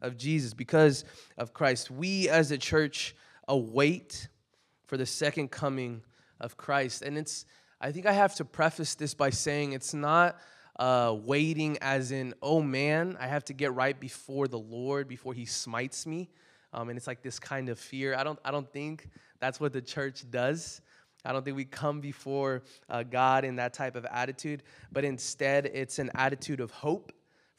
of Jesus, because of Christ. We as a church await for the second coming of Christ. And it's, I think I have to preface this by saying it's not uh, waiting as in, oh man, I have to get right before the Lord before he smites me. Um, and it's like this kind of fear. I don't, I don't think that's what the church does. I don't think we come before uh, God in that type of attitude, but instead it's an attitude of hope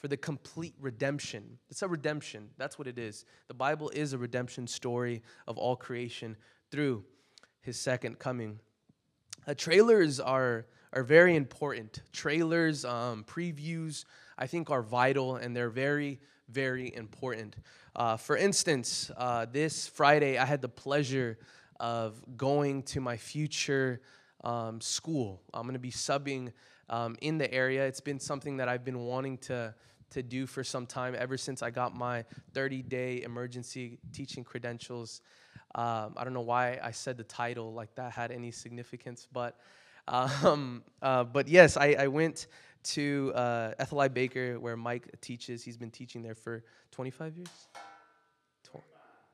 for the complete redemption. It's a redemption. That's what it is. The Bible is a redemption story of all creation through his second coming. Uh, trailers are, are very important. Trailers, um, previews, I think are vital and they're very, very important. Uh, for instance, uh, this Friday I had the pleasure of going to my future um, school. I'm going to be subbing um, in the area. It's been something that I've been wanting to to do for some time ever since I got my 30 day emergency teaching credentials. Um, I don't know why I said the title like that had any significance, but um, uh, but yes, I, I went to uh, I. Baker where Mike teaches. He's been teaching there for 25 years.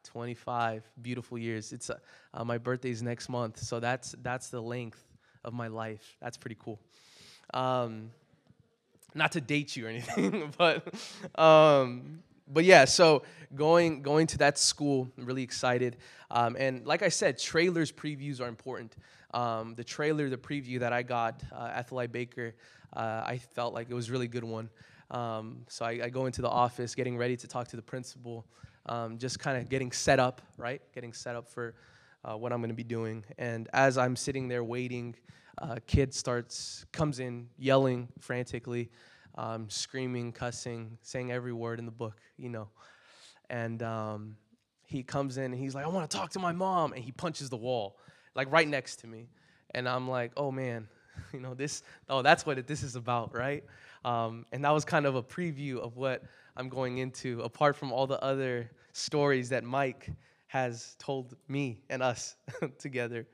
25 beautiful years. It's uh, uh, my birthday's next month, so that's that's the length of my life. That's pretty cool. Um, not to date you or anything, but um, but yeah. So going going to that school, I'm really excited. Um, and like I said, trailers previews are important. Um, the trailer, the preview that I got, uh, I. Baker, uh, I felt like it was a really good one. Um, so I, I, go into the office, getting ready to talk to the principal, um, just kind of getting set up, right? Getting set up for uh, what I'm going to be doing. And as I'm sitting there waiting, uh, kid starts comes in yelling frantically, um, screaming, cussing, saying every word in the book, you know. And um, he comes in and he's like, "I want to talk to my mom," and he punches the wall, like right next to me. And I'm like, "Oh man, you know this. Oh, that's what it, this is about, right?" Um, and that was kind of a preview of what I'm going into, apart from all the other stories that Mike has told me and us together.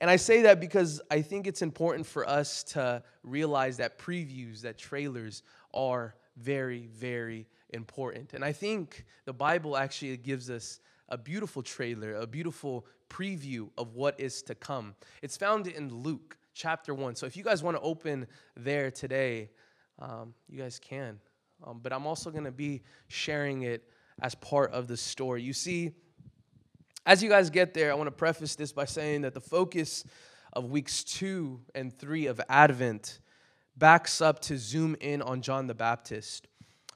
And I say that because I think it's important for us to realize that previews, that trailers are very, very important. And I think the Bible actually gives us a beautiful trailer, a beautiful preview of what is to come. It's found in Luke chapter 1. So if you guys want to open there today, um, you guys can. Um, but I'm also going to be sharing it as part of the story. You see, as you guys get there, I want to preface this by saying that the focus of weeks two and three of Advent backs up to zoom in on John the Baptist,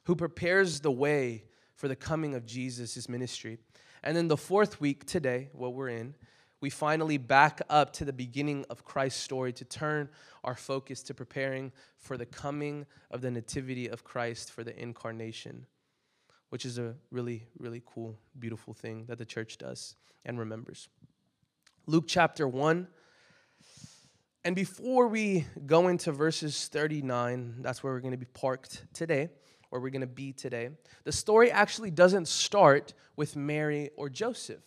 who prepares the way for the coming of Jesus' ministry. And then the fourth week, today, what we're in, we finally back up to the beginning of Christ's story to turn our focus to preparing for the coming of the nativity of Christ for the incarnation, which is a really, really cool, beautiful thing that the church does and remembers. Luke chapter 1. And before we go into verses 39, that's where we're going to be parked today, where we're going to be today. The story actually doesn't start with Mary or Joseph.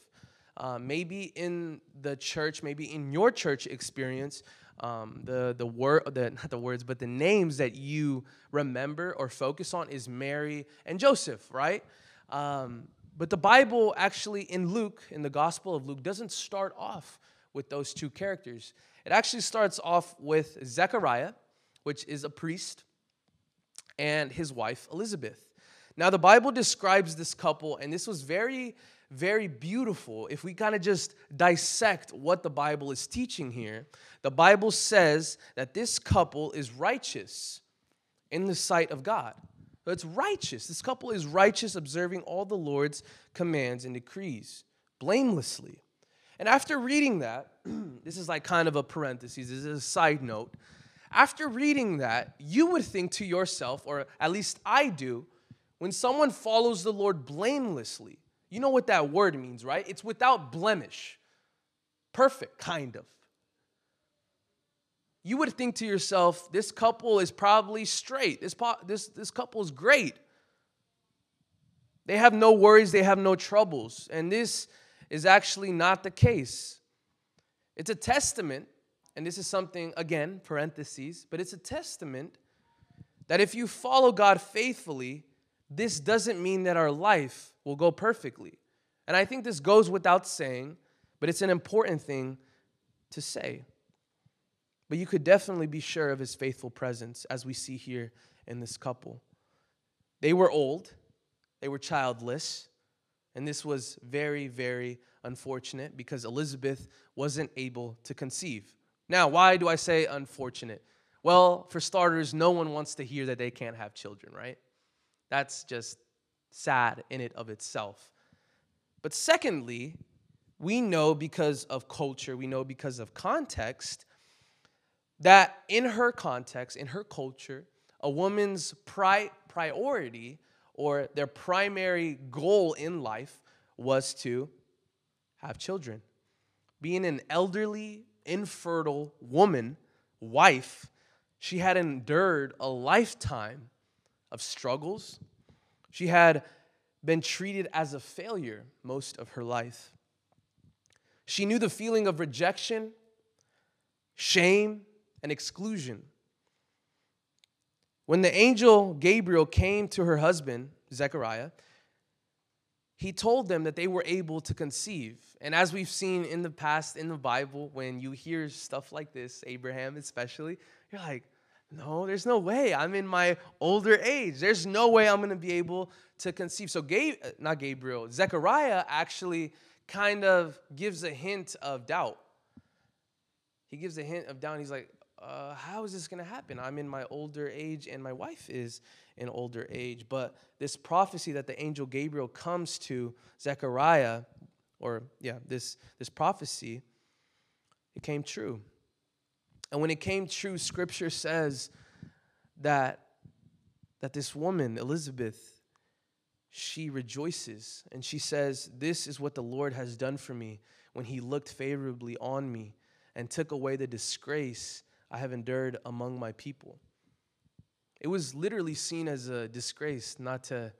Uh, maybe in the church, maybe in your church experience, um, the the word, the, not the words, but the names that you remember or focus on is Mary and Joseph, right? Um, but the Bible actually in Luke, in the Gospel of Luke, doesn't start off with those two characters. It actually starts off with Zechariah, which is a priest, and his wife Elizabeth. Now, the Bible describes this couple, and this was very very beautiful if we kind of just dissect what the Bible is teaching here. The Bible says that this couple is righteous in the sight of God. So it's righteous. This couple is righteous, observing all the Lord's commands and decrees blamelessly. And after reading that, this is like kind of a parenthesis, this is a side note. After reading that, you would think to yourself, or at least I do, when someone follows the Lord blamelessly, you know what that word means, right? It's without blemish. Perfect, kind of. You would think to yourself, this couple is probably straight. This, this, this couple is great. They have no worries, they have no troubles. And this is actually not the case. It's a testament, and this is something, again, parentheses, but it's a testament that if you follow God faithfully, this doesn't mean that our life will go perfectly. And I think this goes without saying, but it's an important thing to say. But you could definitely be sure of his faithful presence, as we see here in this couple. They were old, they were childless, and this was very, very unfortunate because Elizabeth wasn't able to conceive. Now, why do I say unfortunate? Well, for starters, no one wants to hear that they can't have children, right? That's just sad in it of itself. But secondly, we know because of culture, we know because of context, that in her context, in her culture, a woman's pri- priority or their primary goal in life was to have children. Being an elderly, infertile woman, wife, she had endured a lifetime of struggles. She had been treated as a failure most of her life. She knew the feeling of rejection, shame, and exclusion. When the angel Gabriel came to her husband, Zechariah, he told them that they were able to conceive. And as we've seen in the past in the Bible, when you hear stuff like this, Abraham especially, you're like, no, there's no way. I'm in my older age. There's no way I'm going to be able to conceive. So, uh, not Gabriel, Zechariah actually kind of gives a hint of doubt. He gives a hint of doubt. He's like, uh, how is this going to happen? I'm in my older age and my wife is in older age. But this prophecy that the angel Gabriel comes to Zechariah, or yeah, this, this prophecy, it came true. And when it came true, scripture says that, that this woman, Elizabeth, she rejoices and she says, This is what the Lord has done for me when he looked favorably on me and took away the disgrace I have endured among my people. It was literally seen as a disgrace not to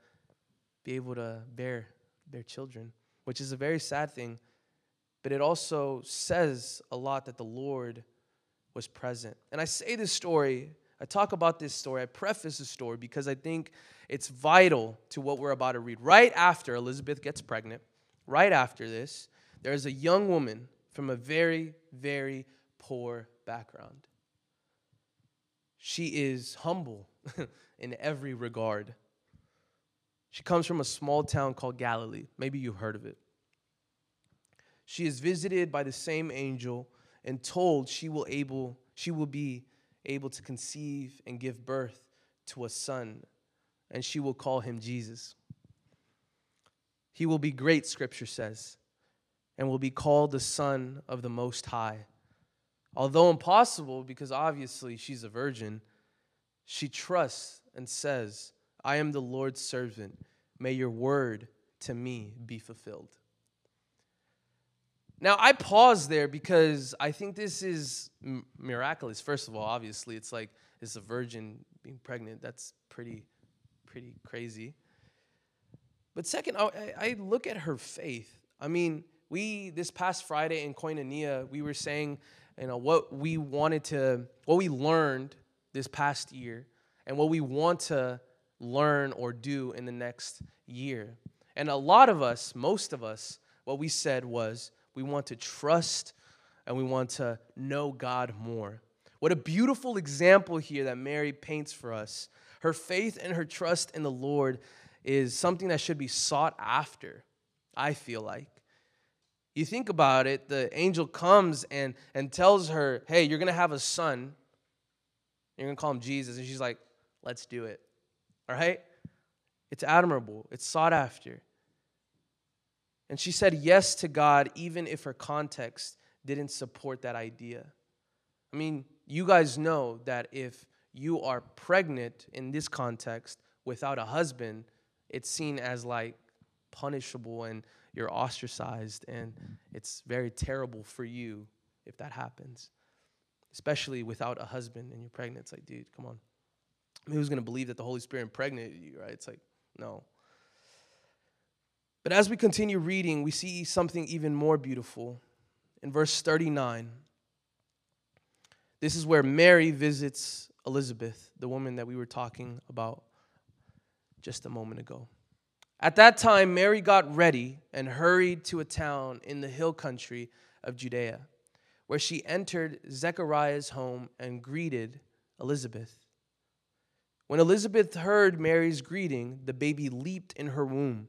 be able to bear bear children, which is a very sad thing, but it also says a lot that the Lord was present. And I say this story, I talk about this story, I preface the story because I think it's vital to what we're about to read. Right after Elizabeth gets pregnant, right after this, there is a young woman from a very, very poor background. She is humble in every regard. She comes from a small town called Galilee. Maybe you've heard of it. She is visited by the same angel and told she will able she will be able to conceive and give birth to a son and she will call him Jesus. He will be great scripture says and will be called the son of the most high. Although impossible, because obviously she's a virgin, she trusts and says, I am the Lord's servant. May your word to me be fulfilled. Now, I pause there because I think this is m- miraculous. First of all, obviously, it's like it's a virgin being pregnant. That's pretty, pretty crazy. But second, I, I look at her faith. I mean, we, this past Friday in Koinonia, we were saying you know, what we wanted to, what we learned this past year, and what we want to learn or do in the next year. And a lot of us, most of us, what we said was we want to trust and we want to know God more. What a beautiful example here that Mary paints for us. Her faith and her trust in the Lord is something that should be sought after, I feel like. You think about it, the angel comes and, and tells her, Hey, you're going to have a son. You're going to call him Jesus. And she's like, Let's do it. All right? It's admirable, it's sought after. And she said yes to God, even if her context didn't support that idea. I mean, you guys know that if you are pregnant in this context without a husband, it's seen as like punishable and you're ostracized, and it's very terrible for you if that happens, especially without a husband and you're pregnant. It's like, dude, come on. I mean, who's going to believe that the Holy Spirit impregnated you, right? It's like, no. But as we continue reading, we see something even more beautiful. In verse 39, this is where Mary visits Elizabeth, the woman that we were talking about just a moment ago. At that time, Mary got ready and hurried to a town in the hill country of Judea, where she entered Zechariah's home and greeted Elizabeth. When Elizabeth heard Mary's greeting, the baby leaped in her womb,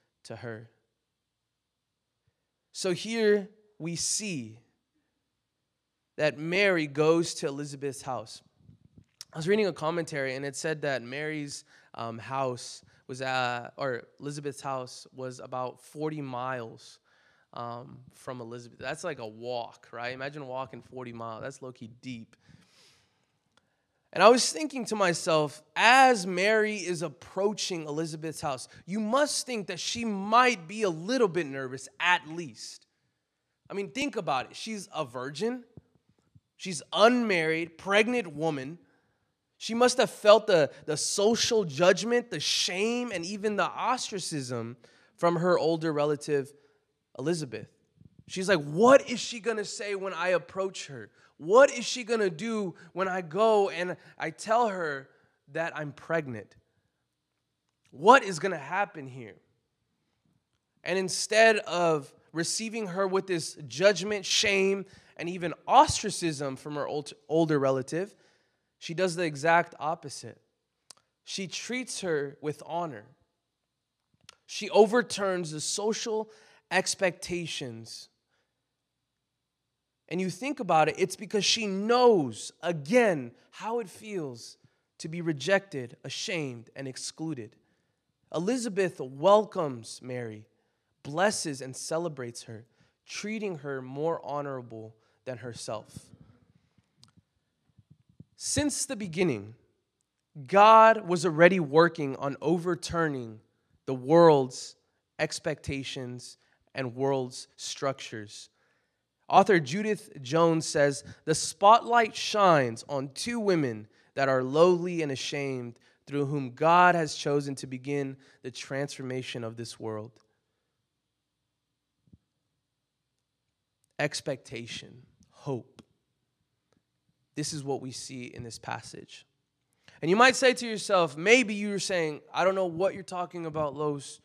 to her. So here we see that Mary goes to Elizabeth's house. I was reading a commentary and it said that Mary's um, house was, at, or Elizabeth's house was about 40 miles um, from Elizabeth. That's like a walk, right? Imagine walking 40 miles. That's low key deep. And I was thinking to myself, as Mary is approaching Elizabeth's house, you must think that she might be a little bit nervous, at least. I mean, think about it. She's a virgin, she's unmarried, pregnant woman. She must have felt the, the social judgment, the shame, and even the ostracism from her older relative, Elizabeth. She's like, What is she gonna say when I approach her? What is she gonna do when I go and I tell her that I'm pregnant? What is gonna happen here? And instead of receiving her with this judgment, shame, and even ostracism from her older relative, she does the exact opposite. She treats her with honor. She overturns the social expectations and you think about it, it's because she knows, again, how it feels to be rejected, ashamed, and excluded. Elizabeth welcomes Mary, blesses and celebrates her, treating her more honorable than herself. Since the beginning, God was already working on overturning the world's expectations and world's structures Author Judith Jones says the spotlight shines on two women that are lowly and ashamed, through whom God has chosen to begin the transformation of this world. Expectation, hope. This is what we see in this passage. And you might say to yourself, maybe you're saying, I don't know what you're talking about, Los.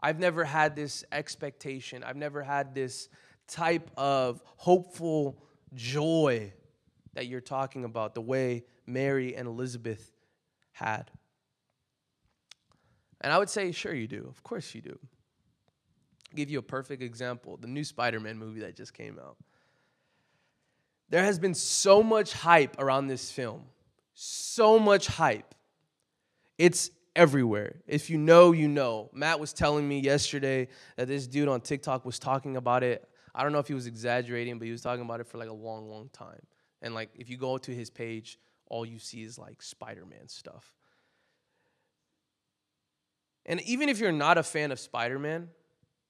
I've never had this expectation. I've never had this type of hopeful joy that you're talking about, the way Mary and Elizabeth had. And I would say, sure, you do. Of course, you do. I'll give you a perfect example the new Spider Man movie that just came out. There has been so much hype around this film, so much hype. It's everywhere. If you know, you know. Matt was telling me yesterday that this dude on TikTok was talking about it I don't know if he was exaggerating, but he was talking about it for like a long, long time. And like if you go to his page, all you see is like Spider-Man stuff. And even if you're not a fan of Spider-Man,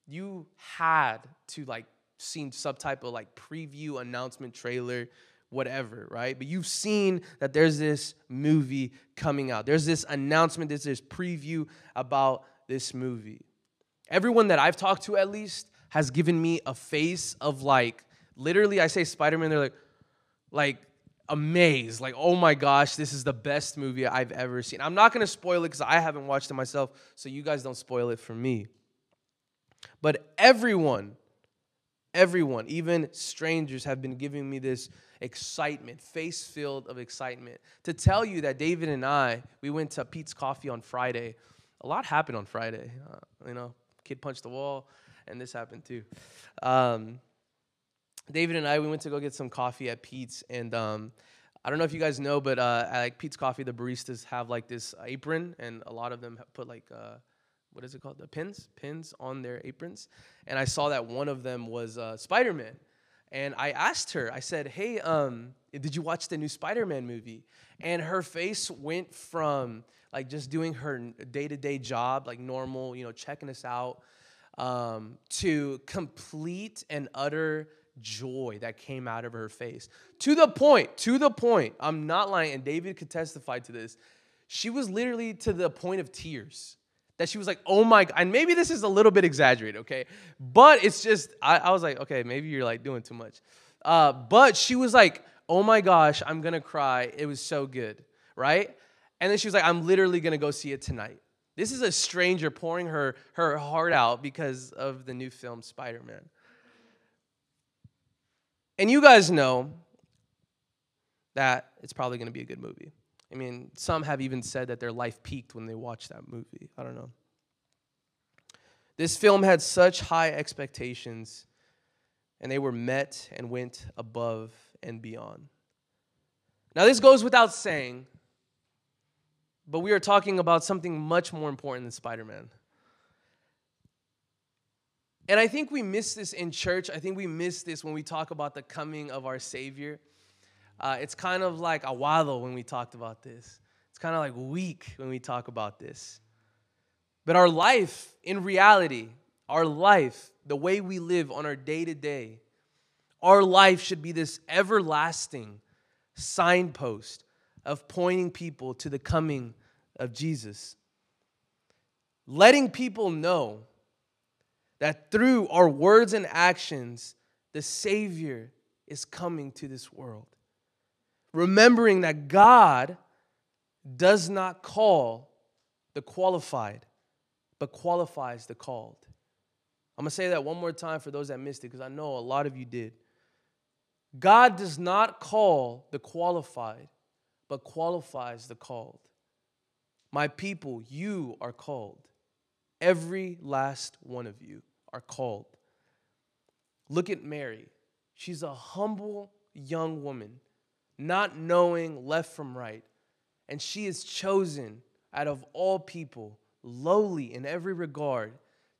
you had to like seen some type of like preview announcement trailer whatever, right? But you've seen that there's this movie coming out. There's this announcement, there's this preview about this movie. Everyone that I've talked to, at least, has given me a face of like, literally, I say Spider Man, they're like, like, amazed. Like, oh my gosh, this is the best movie I've ever seen. I'm not gonna spoil it because I haven't watched it myself, so you guys don't spoil it for me. But everyone, everyone, even strangers, have been giving me this excitement, face filled of excitement, to tell you that David and I, we went to Peet's Coffee on Friday. A lot happened on Friday. Uh, you know, kid punched the wall and this happened too. Um, David and I, we went to go get some coffee at Peet's, and um, I don't know if you guys know, but uh, at like Peet's Coffee, the baristas have like this apron, and a lot of them put like uh, what is it called? The pins, pins on their aprons. And I saw that one of them was uh, Spider Man, and I asked her, I said, "Hey, um, did you watch the new Spider-Man movie? And her face went from like just doing her day-to-day job, like normal, you know, checking us out, um, to complete and utter joy that came out of her face. To the point, to the point, I'm not lying, and David could testify to this. She was literally to the point of tears. That she was like, oh my, and maybe this is a little bit exaggerated, okay? But it's just, I, I was like, okay, maybe you're like doing too much. Uh, but she was like, oh my gosh, I'm gonna cry. It was so good, right? And then she was like, I'm literally gonna go see it tonight. This is a stranger pouring her, her heart out because of the new film Spider Man. And you guys know that it's probably gonna be a good movie. I mean, some have even said that their life peaked when they watched that movie. I don't know. This film had such high expectations, and they were met and went above and beyond. Now, this goes without saying, but we are talking about something much more important than Spider Man. And I think we miss this in church. I think we miss this when we talk about the coming of our Savior. Uh, it's kind of like a waddle when we talked about this. It's kind of like weak when we talk about this. But our life, in reality, our life, the way we live on our day to day, our life should be this everlasting signpost of pointing people to the coming of Jesus. Letting people know that through our words and actions, the Savior is coming to this world. Remembering that God does not call the qualified, but qualifies the called. I'm gonna say that one more time for those that missed it, because I know a lot of you did. God does not call the qualified, but qualifies the called. My people, you are called. Every last one of you are called. Look at Mary. She's a humble young woman, not knowing left from right. And she is chosen out of all people, lowly in every regard,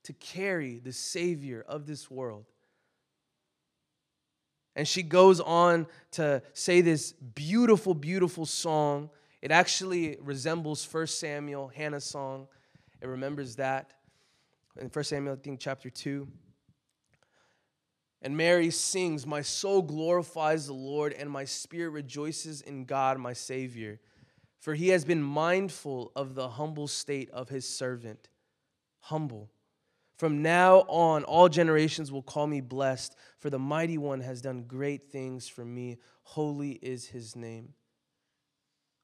to carry the Savior of this world. And she goes on to say this beautiful, beautiful song. It actually resembles 1 Samuel, Hannah's song. It remembers that in 1 Samuel, I think, chapter 2. And Mary sings, My soul glorifies the Lord, and my spirit rejoices in God, my Savior. For he has been mindful of the humble state of his servant. Humble. From now on, all generations will call me blessed, for the mighty one has done great things for me. Holy is his name.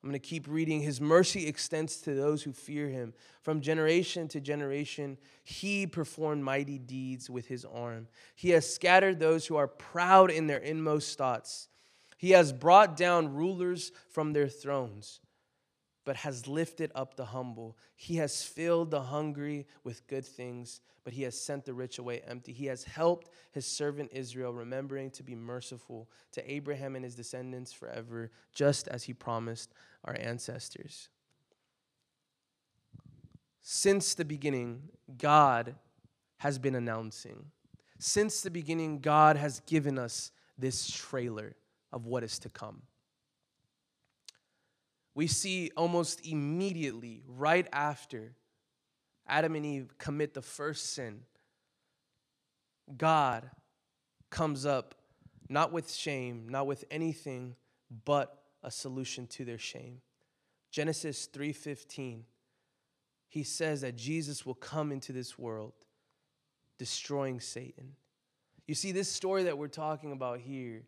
I'm going to keep reading. His mercy extends to those who fear him. From generation to generation, he performed mighty deeds with his arm. He has scattered those who are proud in their inmost thoughts. He has brought down rulers from their thrones but has lifted up the humble. He has filled the hungry with good things, but he has sent the rich away empty. He has helped his servant Israel, remembering to be merciful to Abraham and his descendants forever, just as he promised our ancestors. Since the beginning, God has been announcing. Since the beginning, God has given us this trailer of what is to come we see almost immediately, right after Adam and Eve commit the first sin, God comes up not with shame, not with anything but a solution to their shame. Genesis 3:15 he says that Jesus will come into this world destroying Satan. You see this story that we're talking about here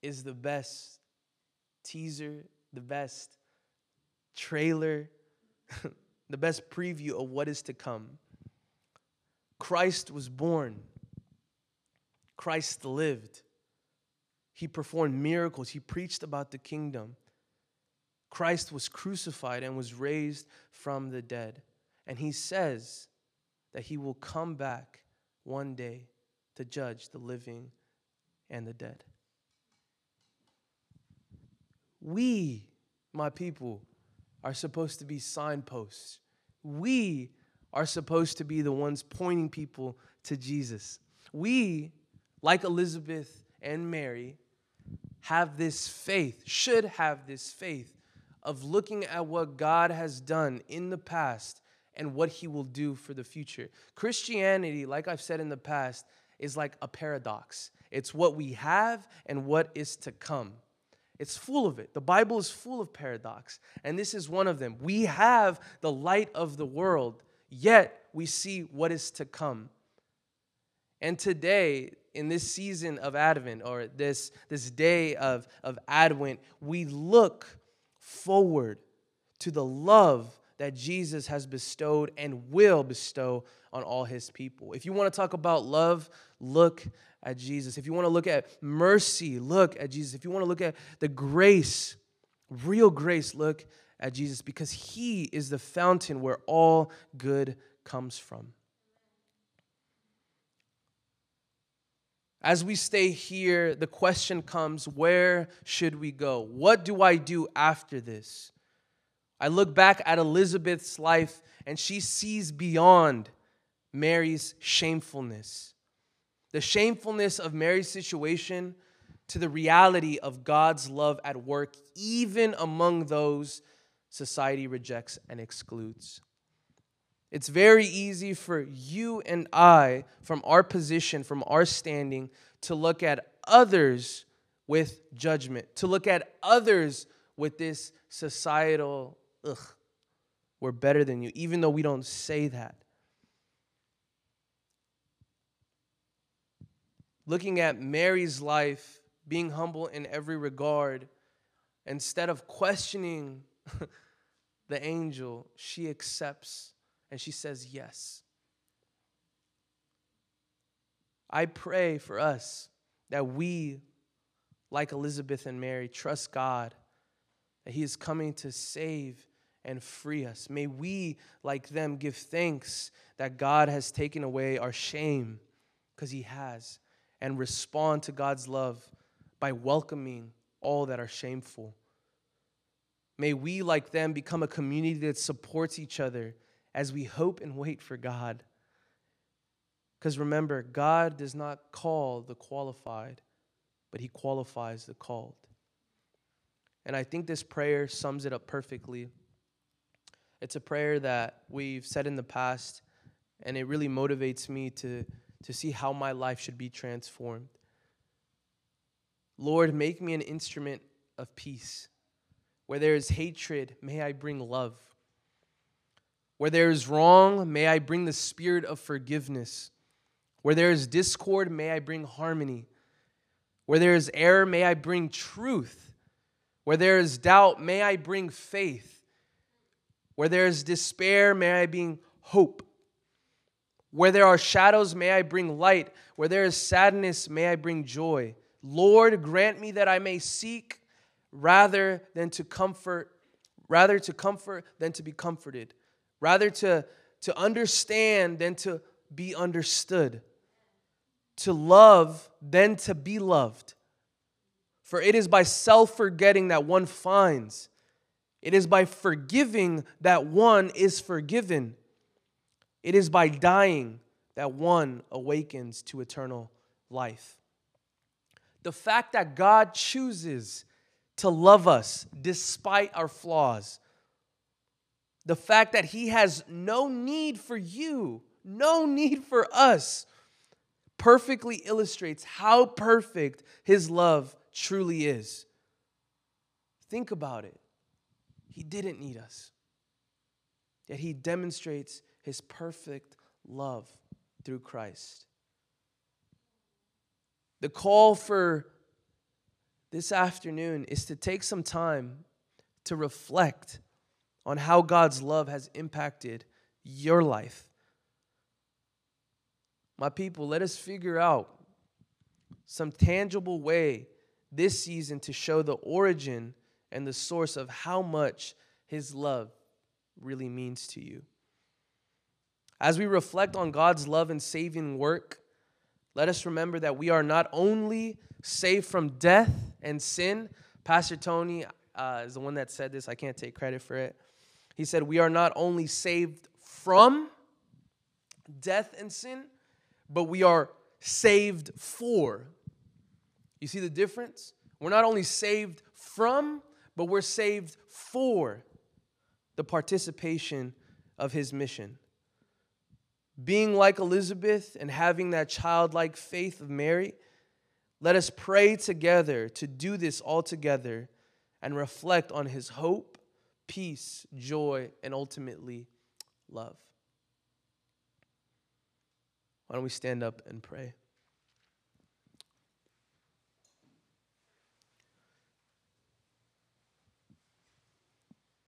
is the best teaser, the best trailer, the best preview of what is to come. Christ was born, Christ lived. He performed miracles, he preached about the kingdom. Christ was crucified and was raised from the dead. And he says that he will come back one day to judge the living and the dead. We, my people, are supposed to be signposts. We are supposed to be the ones pointing people to Jesus. We, like Elizabeth and Mary, have this faith, should have this faith of looking at what God has done in the past and what he will do for the future. Christianity, like I've said in the past, is like a paradox. It's what we have and what is to come. It's full of it. The Bible is full of paradox, and this is one of them. We have the light of the world, yet we see what is to come. And today, in this season of Advent, or this, this day of, of Advent, we look forward to the love that Jesus has bestowed and will bestow on all his people. If you want to talk about love, look at Jesus. If you want to look at mercy, look at Jesus. If you want to look at the grace, real grace, look at Jesus because he is the fountain where all good comes from. As we stay here, the question comes where should we go? What do I do after this? I look back at Elizabeth's life and she sees beyond Mary's shamefulness. The shamefulness of Mary's situation to the reality of God's love at work, even among those society rejects and excludes. It's very easy for you and I, from our position, from our standing, to look at others with judgment, to look at others with this societal, ugh, we're better than you, even though we don't say that. Looking at Mary's life, being humble in every regard, instead of questioning the angel, she accepts and she says yes. I pray for us that we, like Elizabeth and Mary, trust God, that He is coming to save and free us. May we, like them, give thanks that God has taken away our shame, because He has, and respond to God's love by welcoming all that are shameful. May we, like them, become a community that supports each other as we hope and wait for God. Because remember, God does not call the qualified, but He qualifies the called. And I think this prayer sums it up perfectly. It's a prayer that we've said in the past, and it really motivates me to, to see how my life should be transformed. Lord, make me an instrument of peace. Where there is hatred, may I bring love. Where there is wrong, may I bring the spirit of forgiveness. Where there is discord, may I bring harmony. Where there is error, may I bring truth. Where there is doubt, may I bring faith. Where there is despair, may I bring hope. Where there are shadows, may I bring light. Where there is sadness, may I bring joy. Lord, grant me that I may seek rather than to comfort, rather to comfort than to be comforted rather to, to understand than to be understood, to love than to be loved. For it is by self forgetting that one finds, it is by forgiving that one is forgiven, it is by dying that one awakens to eternal life. The fact that God chooses to love us despite our flaws, the fact that He has no need for you, no need for us, perfectly illustrates how perfect His love truly is. Think about it. He didn't need us, yet He demonstrates His perfect love through Christ. The call for this afternoon is to take some time to reflect on how God's love has impacted your life. My people, let us figure out some tangible way this season to show the origin and the source of how much His love really means to you. As we reflect on God's love and saving work, let us remember that we are not only saved from death and sin. Pastor Tony uh, is the one that said this, I can't take credit for it. He said, We are not only saved from death and sin, but we are saved for. You see the difference? We're not only saved from, but we're saved for the participation of his mission. Being like Elizabeth and having that childlike faith of Mary, let us pray together to do this all together and reflect on his hope, peace, joy, and ultimately love. Why don't we stand up and pray?